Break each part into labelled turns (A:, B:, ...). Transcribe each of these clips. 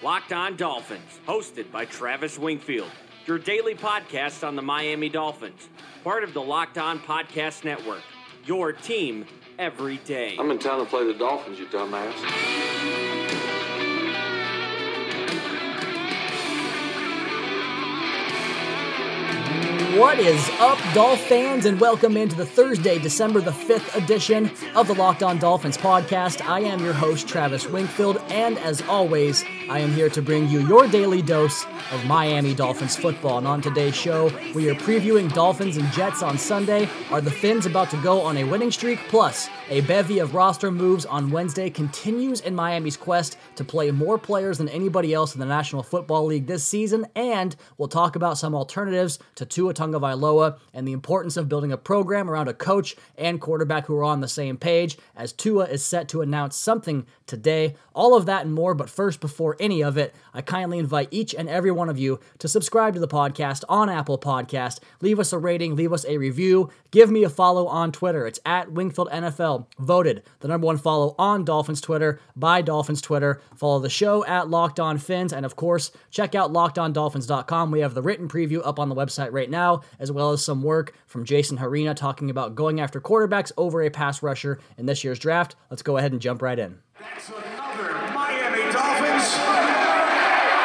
A: Locked On Dolphins, hosted by Travis Wingfield, your daily podcast on the Miami Dolphins, part of the Locked On Podcast Network. Your team every day.
B: I'm in town to play the Dolphins, you dumbass.
C: What is up, Dolph fans, and welcome into the Thursday, December the 5th edition of the Locked On Dolphins podcast. I am your host, Travis Wingfield, and as always, I am here to bring you your daily dose of Miami Dolphins football. And on today's show, we are previewing Dolphins and Jets on Sunday. Are the Fins about to go on a winning streak? Plus, a bevy of roster moves on Wednesday continues in Miami's quest to play more players than anybody else in the National Football League this season, and we'll talk about some alternatives to Tua Tagovailoa and the importance of building a program around a coach and quarterback who are on the same page, as Tua is set to announce something today. All of that and more, but first, before any of it, I kindly invite each and every one of you to subscribe to the podcast on Apple Podcast. Leave us a rating, leave us a review, give me a follow on Twitter. It's at Wingfield NFL. Voted the number one follow on Dolphins Twitter by Dolphins Twitter. Follow the show at Locked On Fins, and of course, check out LockedOnDolphins.com. We have the written preview up on the website right now, as well as some work from Jason Hrina talking about going after quarterbacks over a pass rusher in this year's draft. Let's go ahead and jump right in.
D: That's another.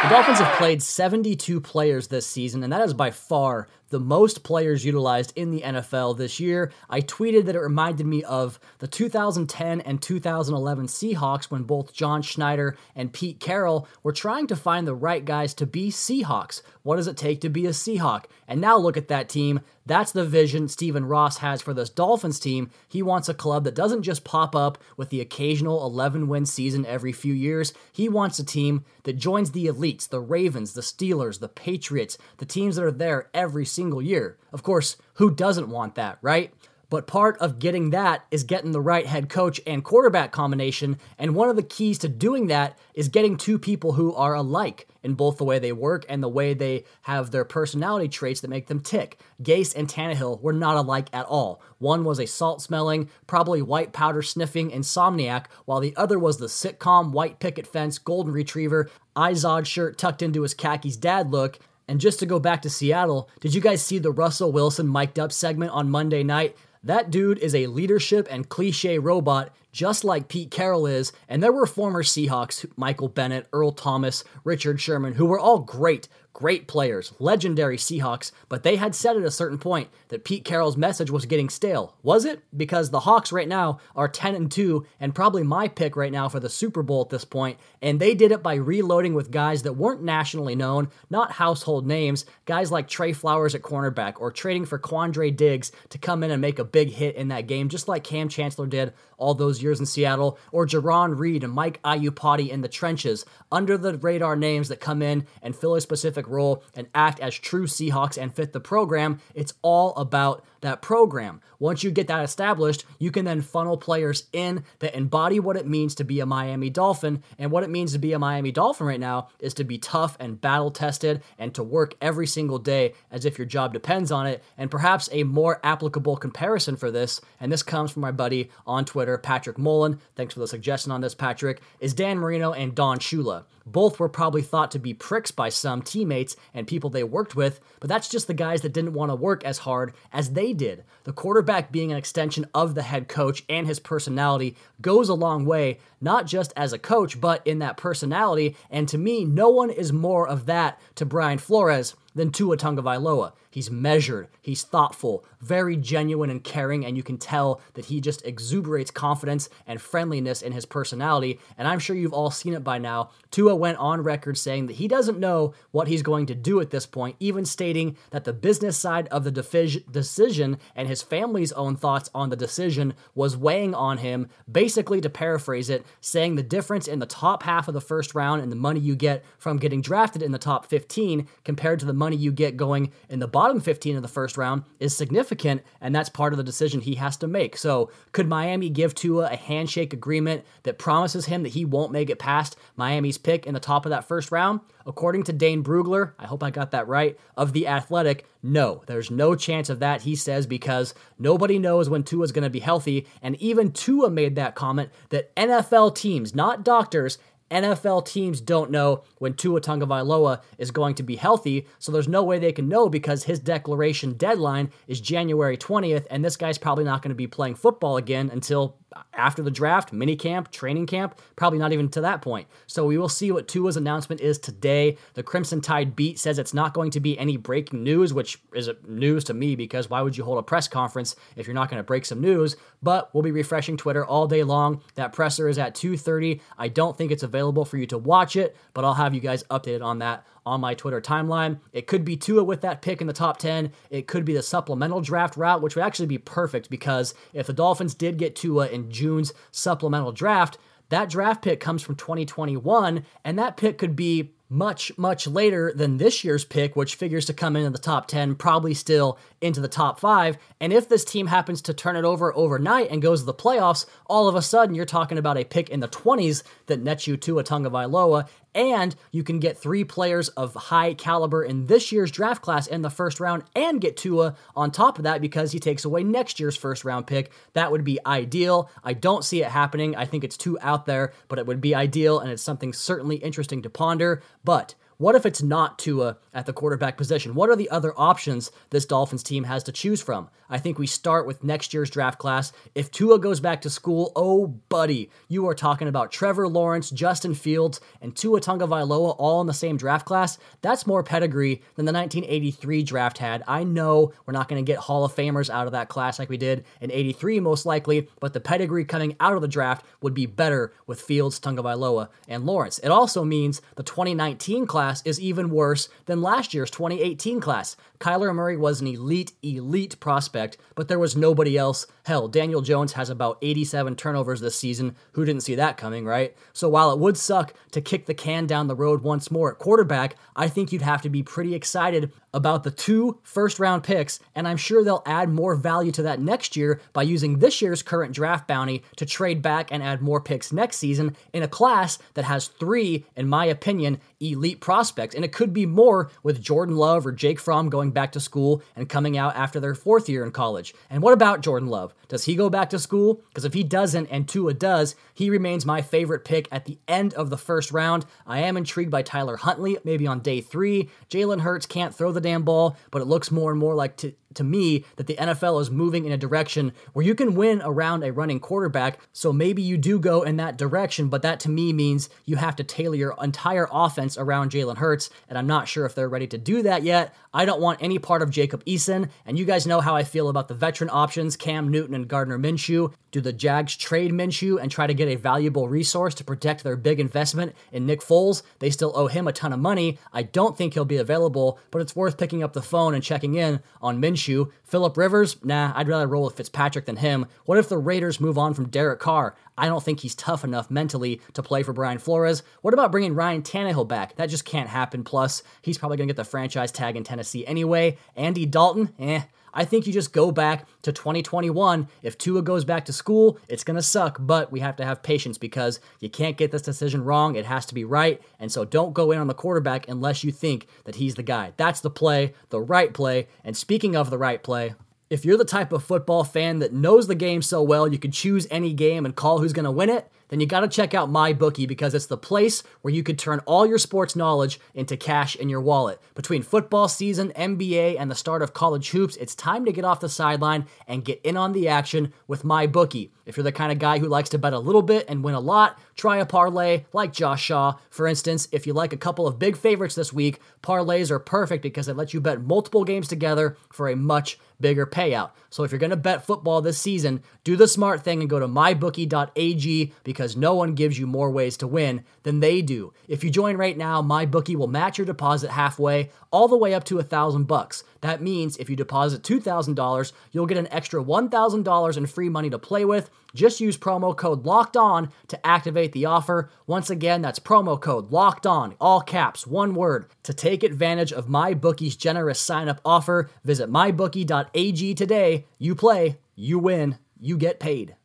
C: The Dolphins have played 72 players this season, and that is by far the most players utilized in the NFL this year. I tweeted that it reminded me of the 2010 and 2011 Seahawks when both John Schneider and Pete Carroll were trying to find the right guys to be Seahawks. What does it take to be a Seahawk? And now look at that team. That's the vision Stephen Ross has for this Dolphins team. He wants a club that doesn't just pop up with the occasional 11 win season every few years. He wants a team that joins the elites, the Ravens, the Steelers, the Patriots, the teams that are there every single year. Of course, who doesn't want that, right? But part of getting that is getting the right head coach and quarterback combination. And one of the keys to doing that is getting two people who are alike in both the way they work and the way they have their personality traits that make them tick. Gase and Tannehill were not alike at all. One was a salt smelling, probably white powder sniffing insomniac, while the other was the sitcom white picket fence golden retriever, Izod shirt tucked into his khakis dad look. And just to go back to Seattle, did you guys see the Russell Wilson mic'd up segment on Monday night? That dude is a leadership and cliche robot, just like Pete Carroll is. And there were former Seahawks, Michael Bennett, Earl Thomas, Richard Sherman, who were all great, great players, legendary Seahawks, but they had said at a certain point that Pete Carroll's message was getting stale. Was it? Because the Hawks right now are 10 and 2 and probably my pick right now for the Super Bowl at this point, and they did it by reloading with guys that weren't nationally known, not household names, guys like Tre Flowers at cornerback or trading for Quandre Diggs to come in and make a big hit in that game just like Kam Chancellor did all those years in Seattle or Jarran Reed and Mike Iupati in the trenches, under the radar names that come in and fill a specific role and act as true Seahawks and fit the program. It's all about that program. Once you get that established, you can then funnel players in that embody what it means to be a Miami Dolphin. And what it means to be a Miami Dolphin right now is to be tough and battle tested and to work every single day as if your job depends on it. And perhaps a more applicable comparison for this, and this comes from my buddy on Twitter, Patrick Mullen. Thanks for the suggestion on this, Patrick, is Dan Marino and Don Shula. Both were probably thought to be pricks by some teammates and people they worked with, but that's just the guys that didn't want to work as hard as they did. The quarterback being an extension of the head coach and his personality goes a long way, not just as a coach, but in that personality. And to me, no one is more of that to Brian Flores than Tua Tagovailoa. He's measured, he's thoughtful, very genuine and caring, and you can tell that he just exuberates confidence and friendliness in his personality. And I'm sure you've all seen it by now. Tua went on record saying that he doesn't know what he's going to do at this point, even stating that the business side of the decision and his family's own thoughts on the decision was weighing on him, basically, to paraphrase it, saying the difference in the top half of the first round and the money you get from getting drafted in the top 15 compared to the money you get going in the bottom 15 of the first round is significant, and that's part of the decision he has to make. So, could Miami give Tua a handshake agreement that promises him that he won't make it past Miami's pick in the top of that first round? According to Dane Brugler, I hope I got that right, of The Athletic, no, there's no chance of that, he says, because nobody knows when Tua's going to be healthy. And even Tua made that comment that NFL teams, not doctors, NFL teams don't know when Tua Tagovailoa is going to be healthy, so there's no way they can know because his declaration deadline is January 20th, and this guy's probably not going to be playing football again until after the draft, mini camp, training camp, probably not even to that point. So we will see what Tua's announcement is today. The Crimson Tide beat says it's not going to be any breaking news, which is news to me because why would you hold a press conference if you're not going to break some news? But we'll be refreshing Twitter all day long. That presser is at 2:30. I don't think it's available for you to watch it, but I'll have you guys updated on that on my Twitter timeline. It could be Tua with that pick in the top 10. It could be the supplemental draft route, which would actually be perfect because if the Dolphins did get Tua in June's supplemental draft, that draft pick comes from 2021, and that pick could be much, much later than this year's pick, which figures to come in the top 10, probably still into the top five. And if this team happens to turn it over overnight and goes to the playoffs, all of a sudden you're talking about a pick in the 20s that nets you Tua Tagovailoa and you can get three players of high caliber in this year's draft class in the first round and get Tua on top of that because he takes away next year's first round pick. That would be ideal. I don't see it happening. I think it's too out there, but it would be ideal and it's something certainly interesting to ponder. But what if it's not Tua at the quarterback position? What are the other options this Dolphins team has to choose from? I think we start with next year's draft class. If Tua goes back to school, oh, buddy, you are talking about Trevor Lawrence, Justin Fields, and Tua Tagovailoa all in the same draft class. That's more pedigree than the 1983 draft had. I know we're not going to get Hall of Famers out of that class like we did in 83, most likely, but the pedigree coming out of the draft would be better with Fields, Tagovailoa, and Lawrence. It also means the 2019 class is even worse than last year's 2018 class. Kyler Murray was an elite, elite prospect, but there was nobody else. Hell, Daniel Jones has about 87 turnovers this season. Who didn't see that coming, right? So while it would suck to kick the can down the road once more at quarterback, I think you'd have to be pretty excited about the two first round picks, and I'm sure they'll add more value to that next year by using this year's current draft bounty to trade back and add more picks next season in a class that has three, in my opinion, elite prospects. And it could be more with Jordan Love or Jake Fromm going back to school and coming out after their fourth year in college. And what about Jordan Love? Does he go back to school? Because if he doesn't and Tua does, he remains my favorite pick at the end of the first round. I am intrigued by Tyler Huntley, maybe on day three. Jalen Hurts can't throw the damn ball, but it looks more and more like to, to me that the NFL is moving in a direction where you can win around a running quarterback. So maybe you do go in that direction, but that to me means you have to tailor your entire offense around Jalen Hurts, and I'm not sure if they're ready to do that yet. I don't want any part of Jacob Eason, and you guys know how I feel about the veteran options, Cam Newton and Gardner Minshew. Do the Jags trade Minshew and try to get a valuable resource to protect their big investment in Nick Foles? They still owe him a ton of money. I don't think he'll be available, but it's worth picking up the phone and checking in on Minshew. Philip Rivers? Nah, I'd rather roll with Fitzpatrick than him. What if the Raiders move on from Derek Carr? I don't think he's tough enough mentally to play for Brian Flores. What about bringing Ryan Tannehill back? That just can't happen. Plus, he's probably going to get the franchise tag in Tennessee anyway. Andy Dalton? Eh. I think you just go back to 2021. If Tua goes back to school, it's going to suck, but we have to have patience because you can't get this decision wrong. It has to be right. And so don't go in on the quarterback unless you think that he's the guy. That's the play, the right play. And speaking of the right play, if you're the type of football fan that knows the game so well you can choose any game and call who's going to win it, then you got to check out MyBookie because it's the place where you could turn all your sports knowledge into cash in your wallet. Between football season, NBA, and the start of college hoops, it's time to get off the sideline and get in on the action with MyBookie. If you're the kind of guy who likes to bet a little bit and win a lot, try a parlay like Josh Shaw. For instance, if you like a couple of big favorites this week, parlays are perfect because they let you bet multiple games together for a much bigger payout. So if you're going to bet football this season, do the smart thing and go to mybookie.ag because no one gives you more ways to win than they do. If you join right now, MyBookie will match your deposit halfway, all the way up to a thousand bucks. That means if you deposit $2,000, you'll get an extra $1,000 in free money to play with. Just use promo code LOCKED ON to activate the offer. Once again, that's promo code LOCKED ON, all caps, one word. To take advantage of MyBookie's generous sign up offer, visit mybookie.ag today. You play, you win, you get paid.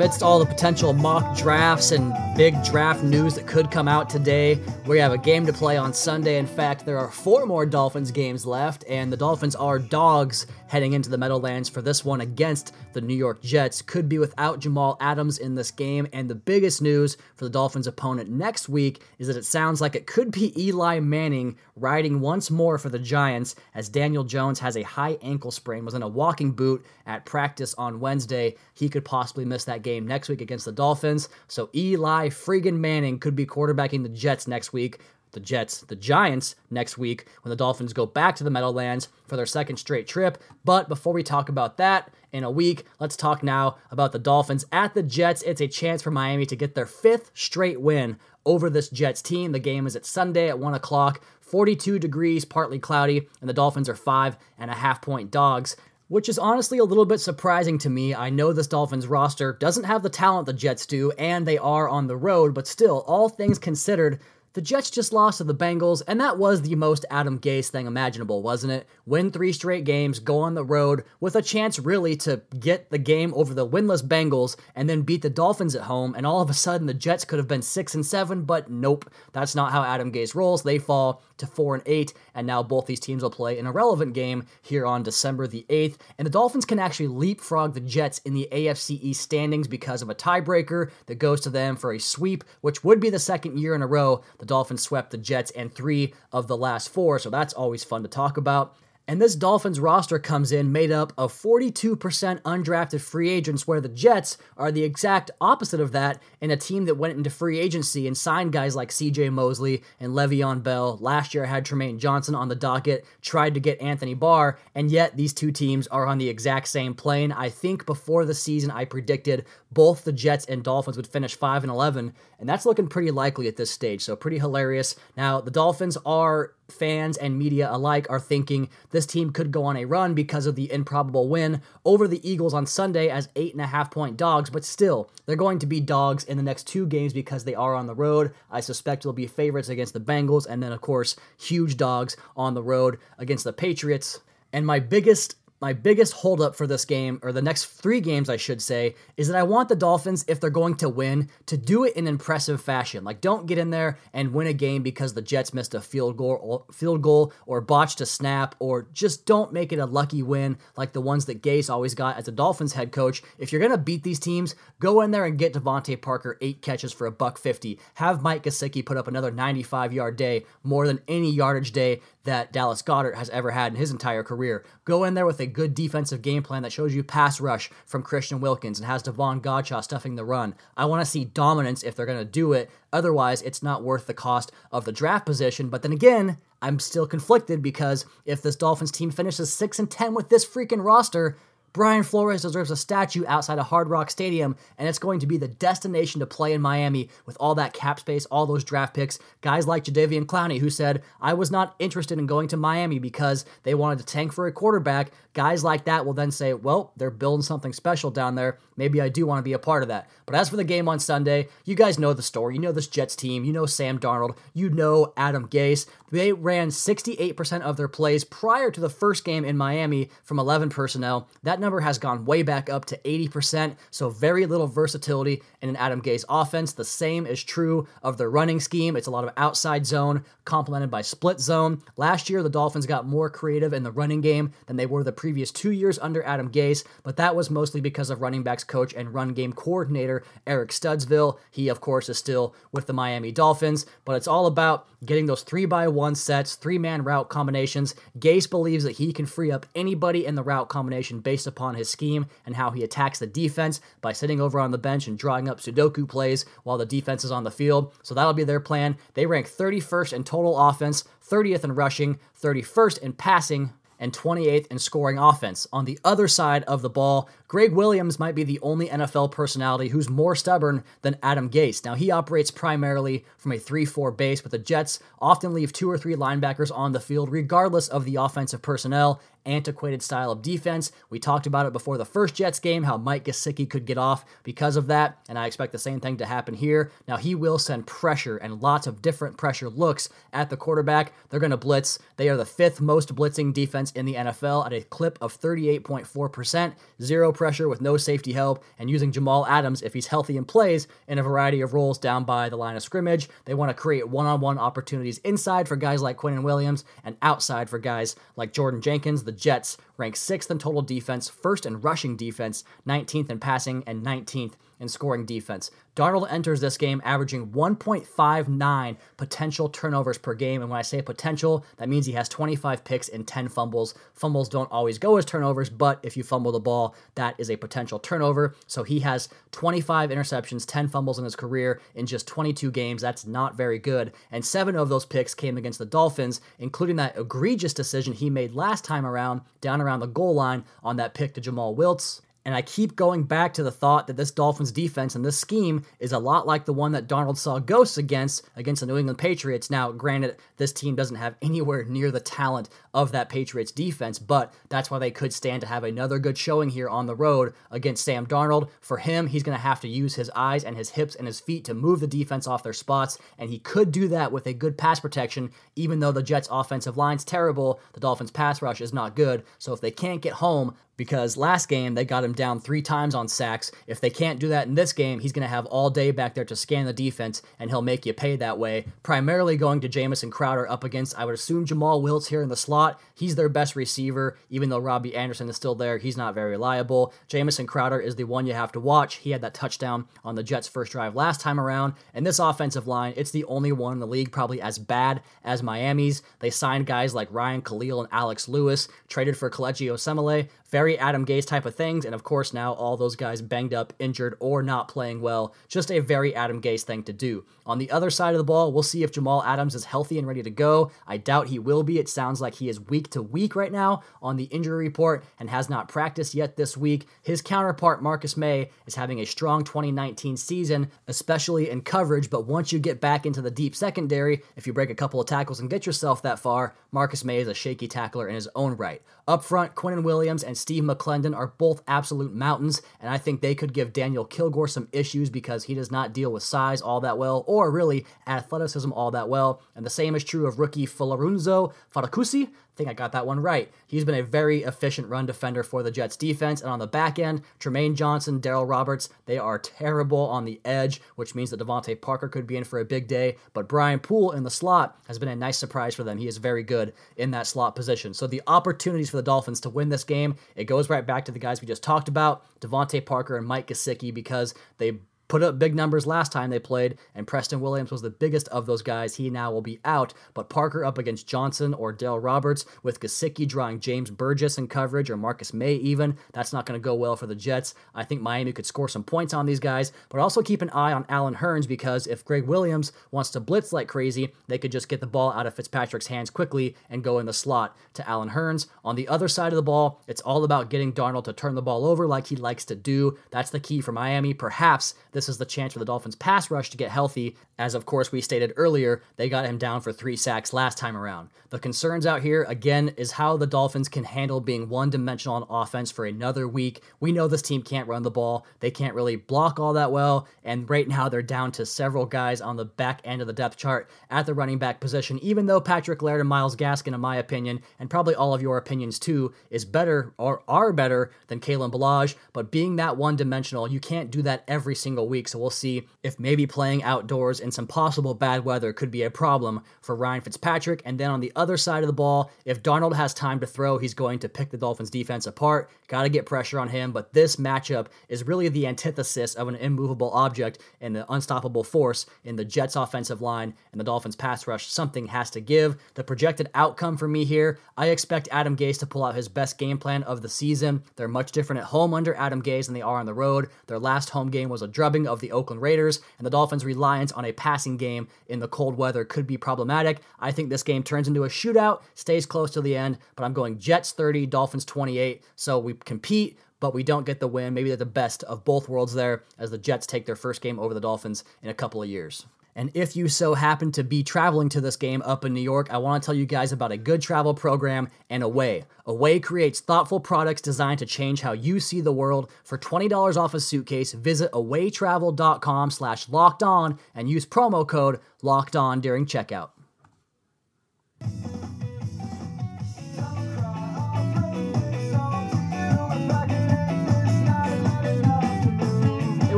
C: Amidst all the potential mock drafts and big draft news that could come out today. We have a game to play on Sunday. In fact, there are four more Dolphins games left, and the Dolphins are dogs heading into the Meadowlands for this one against the New York Jets. Could be without Jamal Adams in this game. And the biggest news for the Dolphins' opponent next week is that it sounds like it could be Eli Manning riding once more for the Giants as Daniel Jones has a high ankle sprain, was in a walking boot at practice on Wednesday. He could possibly miss that game next week against the Dolphins. So Eli friggin' Manning could be quarterbacking the Jets next week the Jets, the Giants next week when the Dolphins go back to the Meadowlands for their second straight trip. But before we talk about that in a week, let's talk now about the Dolphins at the Jets. It's a chance for Miami to get their fifth straight win over this Jets team. The game is at Sunday at 1 o'clock, 42 degrees, partly cloudy, and the Dolphins are five and a half point dogs which is honestly a little bit surprising to me. I know this Dolphins roster doesn't have the talent the Jets do, and they are on the road, but still, all things considered, the Jets just lost to the Bengals, and that was the most Adam Gase thing imaginable, wasn't it? Win three straight games, go on the road with a chance really to get the game over the winless Bengals and then beat the Dolphins at home, and all of a sudden the Jets could have been six and seven, but nope, that's not how Adam Gase rolls. They fall to four and eight, and now both these teams will play an irrelevant game here on December the 8th. And the Dolphins can actually leapfrog the Jets in the AFC East standings because of a tiebreaker that goes to them for a sweep, which would be the second year in a row the Dolphins swept the Jets and three of the last four, so that's always fun to talk about. And this Dolphins roster comes in made up of 42% undrafted free agents, where the Jets are the exact opposite of that in a team that went into free agency and signed guys like CJ Mosley and Le'Veon Bell. Last year I had Trumaine Johnson on the docket, tried to get Anthony Barr, and yet these two teams are on the exact same plane. I think before the season I predicted both the Jets and Dolphins would finish 5 and 11, and that's looking pretty likely at this stage. So pretty hilarious. Now, the Dolphins are fans and media alike are thinking this team could go on a run because of the improbable win over the Eagles on Sunday as eight and a half point dogs, but still, they're going to be dogs in the next two games because they are on the road. I suspect they'll be favorites against the Bengals, and then, of course, huge dogs on the road against the Patriots. And my biggest my biggest holdup for this game, or the next three games, I should say, is that I want the Dolphins, if they're going to win, to do it in impressive fashion. Like, don't get in there and win a game because the Jets missed a field goal, or, field goal, or botched a snap, or just don't make it a lucky win like the ones that Gase always got as a Dolphins head coach. If you're gonna beat these teams, go in there and get DeVante Parker eight catches for a buck fifty. Have Mike Gesicki put up another 95 yard day, more than any yardage day that Dallas Goedert has ever had in his entire career. Go in there with a good defensive game plan that shows you pass rush from Christian Wilkins and has Davon Godchaux stuffing the run. I want to see dominance if they're going to do it. Otherwise, it's not worth the cost of the draft position. But then again, I'm still conflicted because if this Dolphins team finishes 6 and 10 with this freaking roster, Brian Flores deserves a statue outside of Hard Rock Stadium, and it's going to be the destination to play in Miami with all that cap space, all those draft picks. Guys like Jadeveon Clowney, who said, I was not interested in going to Miami because they wanted to tank for a quarterback. Guys like that will then say, well, they're building something special down there. Maybe I do want to be a part of that. But as for the game on Sunday, you guys know the story. You know this Jets team. You know Sam Darnold. You know Adam Gase. They ran 68% of their plays prior to the first game in Miami from 11 personnel. That number has gone way back up to 80%, so very little versatility in an Adam Gase offense. The same is true of their running scheme. It's a lot of outside zone complemented by split zone. Last year, the Dolphins got more creative in the running game than they were the previous two years under Adam Gase, but that was mostly because of running backs coach and run game coordinator Eric Studesville. He, of course, is still with the Miami Dolphins, but it's all about getting those three by one sets, three man route combinations. Gase believes that he can free up anybody in the route combination based upon his scheme and how he attacks the defense by sitting over on the bench and drawing up Sudoku plays while the defense is on the field. So that'll be their plan. They rank 31st in total offense, 30th in rushing, 31st in passing, and 28th in scoring offense. On the other side of the ball, Gregg Williams might be the only NFL personality who's more stubborn than Adam Gase. Now, he operates primarily from a 3 4 base, but the Jets often leave two or three linebackers on the field regardless of the offensive personnel. antiquated style of defense. We talked about it before the first Jets game, how Mike Gesicki could get off because of that, and I expect the same thing to happen here. Now, he will send pressure and lots of different pressure looks at the quarterback. They're going to blitz. They are the fifth most blitzing defense in the NFL at a clip of 38.4%, zero pressure with no safety help, and using Jamal Adams if he's healthy and plays in a variety of roles down by the line of scrimmage. They want to create one on one opportunities inside for guys like Quinnen Williams and outside for guys like Jordan Jenkins. The Jets rank sixth in total defense, first in rushing defense, 19th in passing, and 19th in scoring defense. Darnold enters this game averaging 1.59 potential turnovers per game. And when I say potential, that means he has 25 picks and 10 fumbles. Fumbles don't always go as turnovers, but if you fumble the ball, that is a potential turnover. So he has 25 interceptions, 10 fumbles in his career in just 22 games. That's not very good. And seven of those picks came against the Dolphins, including that egregious decision he made last time around, down around the goal line on that pick to Jomal Wiltz. And I keep going back to the thought that this Dolphins defense and this scheme is a lot like the one that Darnold saw ghosts against against the New England Patriots. Now, granted, this team doesn't have anywhere near the talent of that Patriots defense, but that's why they could stand to have another good showing here on the road against Sam Darnold. For him, he's going to have to use his eyes and his hips and his feet to move the defense off their spots, and he could do that with a good pass protection, even though the Jets' offensive line's terrible, the Dolphins' pass rush is not good. So if they can't get home, because last game they got him down three times on sacks. If they can't do that in this game, he's going to have all day back there to scan the defense, and he'll make you pay that way. Primarily going to Jamison Crowder up against, I would assume, Jomal Wiltz here in the slot. He's their best receiver, even though Robbie Anderson is still there. He's not very reliable. Jamison Crowder is the one you have to watch. He had that touchdown on the Jets' first drive last time around. And this offensive line, it's the only one in the league probably as bad as Miami's. They signed guys like Ryan Kalil and Alex Lewis, traded for Kelechi Osemele very Adam Gase type of things. And of course, now all those guys banged up, injured, or not playing well. Just a very Adam Gase thing to do. On the other side of the ball, we'll see if Jamal Adams is healthy and ready to go. I doubt he will be. It sounds like he is week to week right now on the injury report and has not practiced yet this week. His counterpart, Marcus Maye, is having a strong 2019 season, especially in coverage. But once you get back into the deep secondary, if you break a couple of tackles and get yourself that far, Marcus Maye is a shaky tackler in his own right. Up front, Quinnen Williams and Steve McLendon are both absolute mountains, and I think they could give Daniel Kilgore some issues because he does not deal with size all that well, or really athleticism all that well. And the same is true of rookie Folorunso Fatukasi think I got that one right. He's been a very efficient run defender for the Jets defense. And on the back end, Trumaine Johnson, Darryl Roberts, they are terrible on the edge, which means that DeVante Parker could be in for a big day. But Brian Poole in the slot has been a nice surprise for them. He is very good in that slot position. So the opportunities for the Dolphins to win this game, it goes right back to the guys we just talked about, DeVante Parker and Mike Gesicki, because they put up big numbers last time they played, and Preston Williams was the biggest of those guys. He now will be out, but Parker up against Johnson or Dale Roberts with Gesicki drawing James Burgess in coverage or Marcus Maye even. That's not going to go well for the Jets. I think Miami could score some points on these guys, but also keep an eye on Allen Hurns because if Gregg Williams wants to blitz like crazy, they could just get the ball out of Fitzpatrick's hands quickly and go in the slot to Allen Hurns. On the other side of the ball, it's all about getting Darnold to turn the ball over like he likes to do. That's the key for Miami. Perhaps this is the chance for the Dolphins pass rush to get healthy, as of course we stated earlier, they got him down for three sacks last time around. The concerns out here, again, is how the Dolphins can handle being one dimensional on offense for another week. We know this team can't run the ball, they can't really block all that well, and right now they're down to several guys on the back end of the depth chart at the running back position, even though Patrick Laird and Myles Gaskin, in my opinion, and probably all of your opinions too, is better or are better than Kalen Ballage, but being that one dimensional, you can't do that every single week, so we'll see if maybe playing outdoors in some possible bad weather could be a problem for Ryan Fitzpatrick. And then on the other side of the ball, if Darnold has time to throw, he's going to pick the Dolphins defense apart. Got to get pressure on him. But this matchup is really the antithesis of an immovable object and the unstoppable force in the Jets offensive line and the Dolphins pass rush. Something has to give. The projected outcome for me here, I expect Adam Gase to pull out his best game plan of the season. They're much different at home under Adam Gase than they are on the road. Their last home game was a drubbing of the Oakland Raiders, and the Dolphins' reliance on a passing game in the cold weather could be problematic. I think this game turns into a shootout, stays close to the end, but I'm going Jets 30, Dolphins 28. So we compete, but we don't get the win. Maybe they're the best of both worlds there as the Jets take their first game over the Dolphins in a couple of years. And if you so happen to be traveling to this game up in New York, I want to tell you guys about a good travel program and Away. Away creates thoughtful products designed to change how you see the world. For $20 off a suitcase, visit awaytravel.com slash locked on and use promo code locked on during checkout.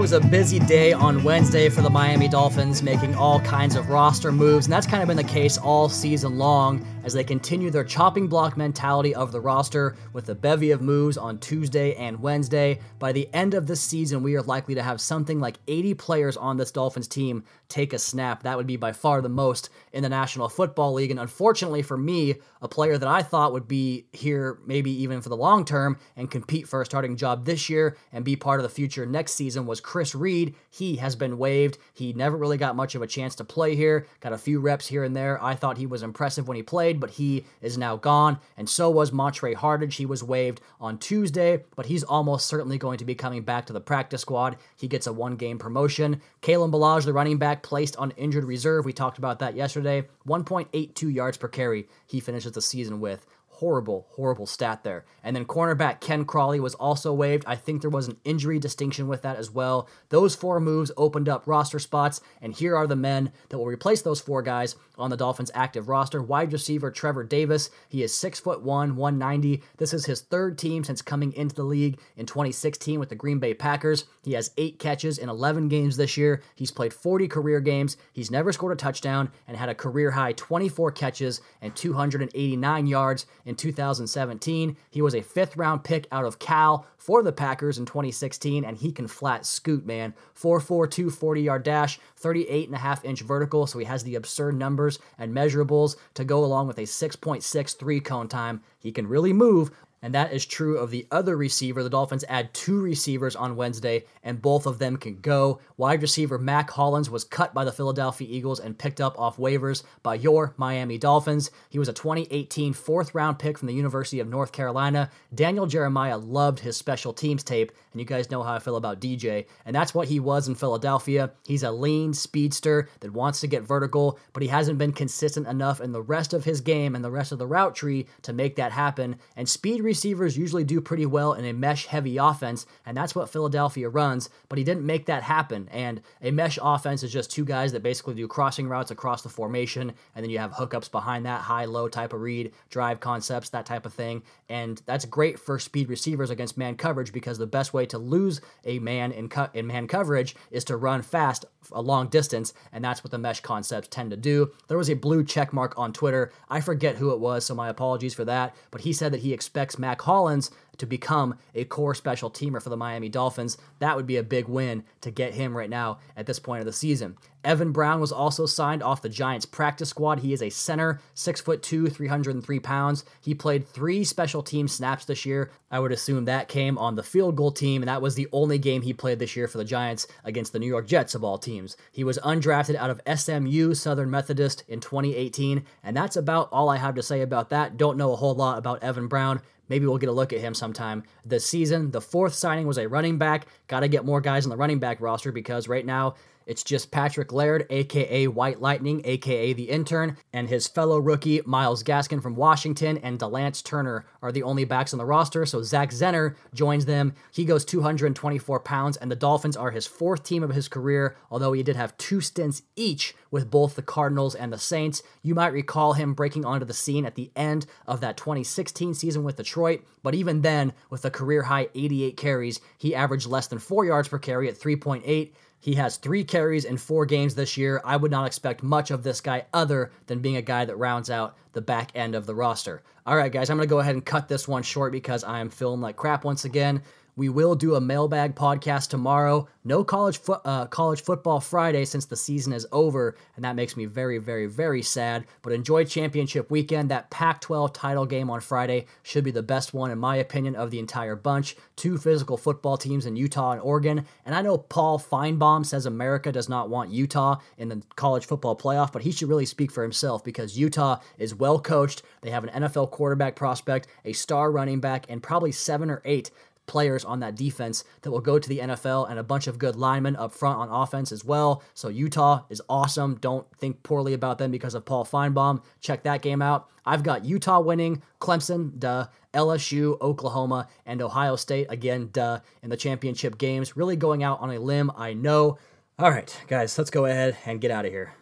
C: Was a busy day on Wednesday for the Miami Dolphins, making all kinds of roster moves, and that's kind of been the case all season long as they continue their chopping block mentality of the roster with a bevy of moves on Tuesday and Wednesday. By the end of this season, we are likely to have something like 80 players on this Dolphins team take a snap. That would be by far the most in the National Football League. And unfortunately for me, a player that I thought would be here maybe even for the long term and compete for a starting job this year and be part of the future next season was Chris Reed. He has been waived. He never really got much of a chance to play here, got a few reps here and there. I thought he was impressive when he played, but he is now gone. And so was Montre Hartage. He was waived on Tuesday, but he's almost certainly going to be coming back to the practice squad. He gets a one game promotion. Kalen Ballage, the running back, placed on injured reserve. We talked about that yesterday. 1.82 yards per carry he finishes the season with horrible, horrible stat there. And then cornerback Ken Crawley was also waived. I think there was an injury distinction with that as well. Those four moves opened up roster spots, and here are the men that will replace those four guys on the Dolphins' active roster. Wide receiver Trevor Davis. He is six foot one, 190. This is his third team since coming into the league in 2016 with the Green Bay Packers. He has eight catches in 11 games this year. He's played 40 career games. He's never scored a touchdown and had a career high 24 catches and 289 yards in 2017. He was a fifth round pick out of Cal for the Packers in 2016, and he can flat scoot, man. 4'4'2 40 yard dash, 38 and a half inch vertical, so he has the absurd numbers and measurables to go along with a 6.63 cone time. He can really move, and that is true of the other receiver. The Dolphins add two receivers on Wednesday, and both of them can go. Wide receiver Mack Hollins was cut by the Philadelphia Eagles and picked up off waivers by your Miami Dolphins. He was a 2018 fourth round pick from the University of North Carolina. Daniel Jeremiah loved his special teams tape, and you guys know how I feel about DJ, and that's what he was in Philadelphia. He's a lean speedster that wants to get vertical, but he hasn't been consistent enough in the rest of his game and the rest of the route tree to make that happen. And speed receivers usually do pretty well in a mesh heavy offense, and that's what Philadelphia runs, but he didn't make that happen. And a mesh offense is just two guys that basically do crossing routes across the formation, and then you have hookups behind that, high low type of read, drive concepts, that type of thing. And that's great for speed receivers against man coverage because the best way to lose a man in, co- in man coverage is to run fast a long distance, and that's what the mesh concepts tend to do. There was a blue check mark on Twitter. I forget who it was, so my apologies for that. But he said that he expects Mack Hollins to become a core special teamer for the Miami Dolphins. That would be a big win to get him right now at this point of the season. Evan Brown was also signed off the Giants practice squad. He is a center, six foot two, 303 pounds. He played three special team snaps this year. I would assume that came on the field goal team, and that was the only game he played this year for the Giants against the New York Jets of all teams. He was undrafted out of SMU Southern Methodist in 2018, and that's about all I have to say about that. Don't know a whole lot about Evan Brown. Maybe we'll get a look at him sometime this season. The fourth signing was a running back. Got to get more guys on the running back roster because right now it's just Patrick Laird, aka White Lightning, aka the intern, and his fellow rookie Myles Gaskin from Washington and De'Lance Turner are the only backs on the roster. So Zach Zenner joins them. He goes 224 pounds, and the Dolphins are his fourth team of his career, although he did have two stints each with both the Cardinals and the Saints. You might recall him breaking onto the scene at the end of that 2016 season with Detroit, but even then, with a career high 88 carries, he averaged less than four yards per carry at 3.8. He has three carries in four games this year. I would not expect much of this guy other than being a guy that rounds out the back end of the roster. All right, guys, I'm going to go ahead and cut this one short because I am feeling like crap once again. We will do a mailbag podcast tomorrow. No college fo- uh, college football Friday since the season is over, and that makes me very, very, very sad. But enjoy championship weekend. That Pac-12 title game on Friday should be the best one, in my opinion, of the entire bunch. Two physical football teams in Utah and Oregon, and I know Paul Finebaum says America does not want Utah in the college football playoff, but he should really speak for himself because Utah is well coached. They have an NFL quarterback prospect, a star running back, and probably seven or eight players on that defense that will go to the NFL and a bunch of good linemen up front on offense as well. So Utah is awesome. Don't think poorly about them because of Paul Finebaum. Check that game out. I've got Utah winning, Clemson, duh, LSU, Oklahoma, and Ohio State, again, duh, in the championship games. Really going out on a limb, I know. All right, guys, let's go ahead and get out of here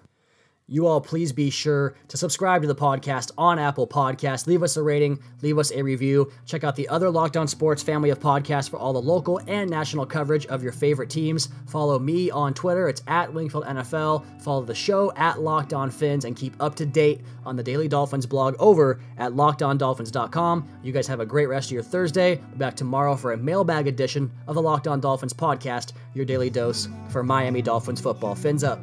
C: you all please be sure to subscribe to the podcast on Apple Podcasts. Leave us a rating, leave us a review. Check out the other Locked On Sports family of podcasts for all the local and national coverage of your favorite teams. Follow me on Twitter. It's at Wingfield NFL. Follow the show at Locked On Fins and keep up to date on the Daily Dolphins blog over at lockedondolphins.com. You guys have a great rest of your Thursday. Back tomorrow for a mailbag edition of the Locked On Dolphins podcast, your daily dose for Miami Dolphins football. Fins up.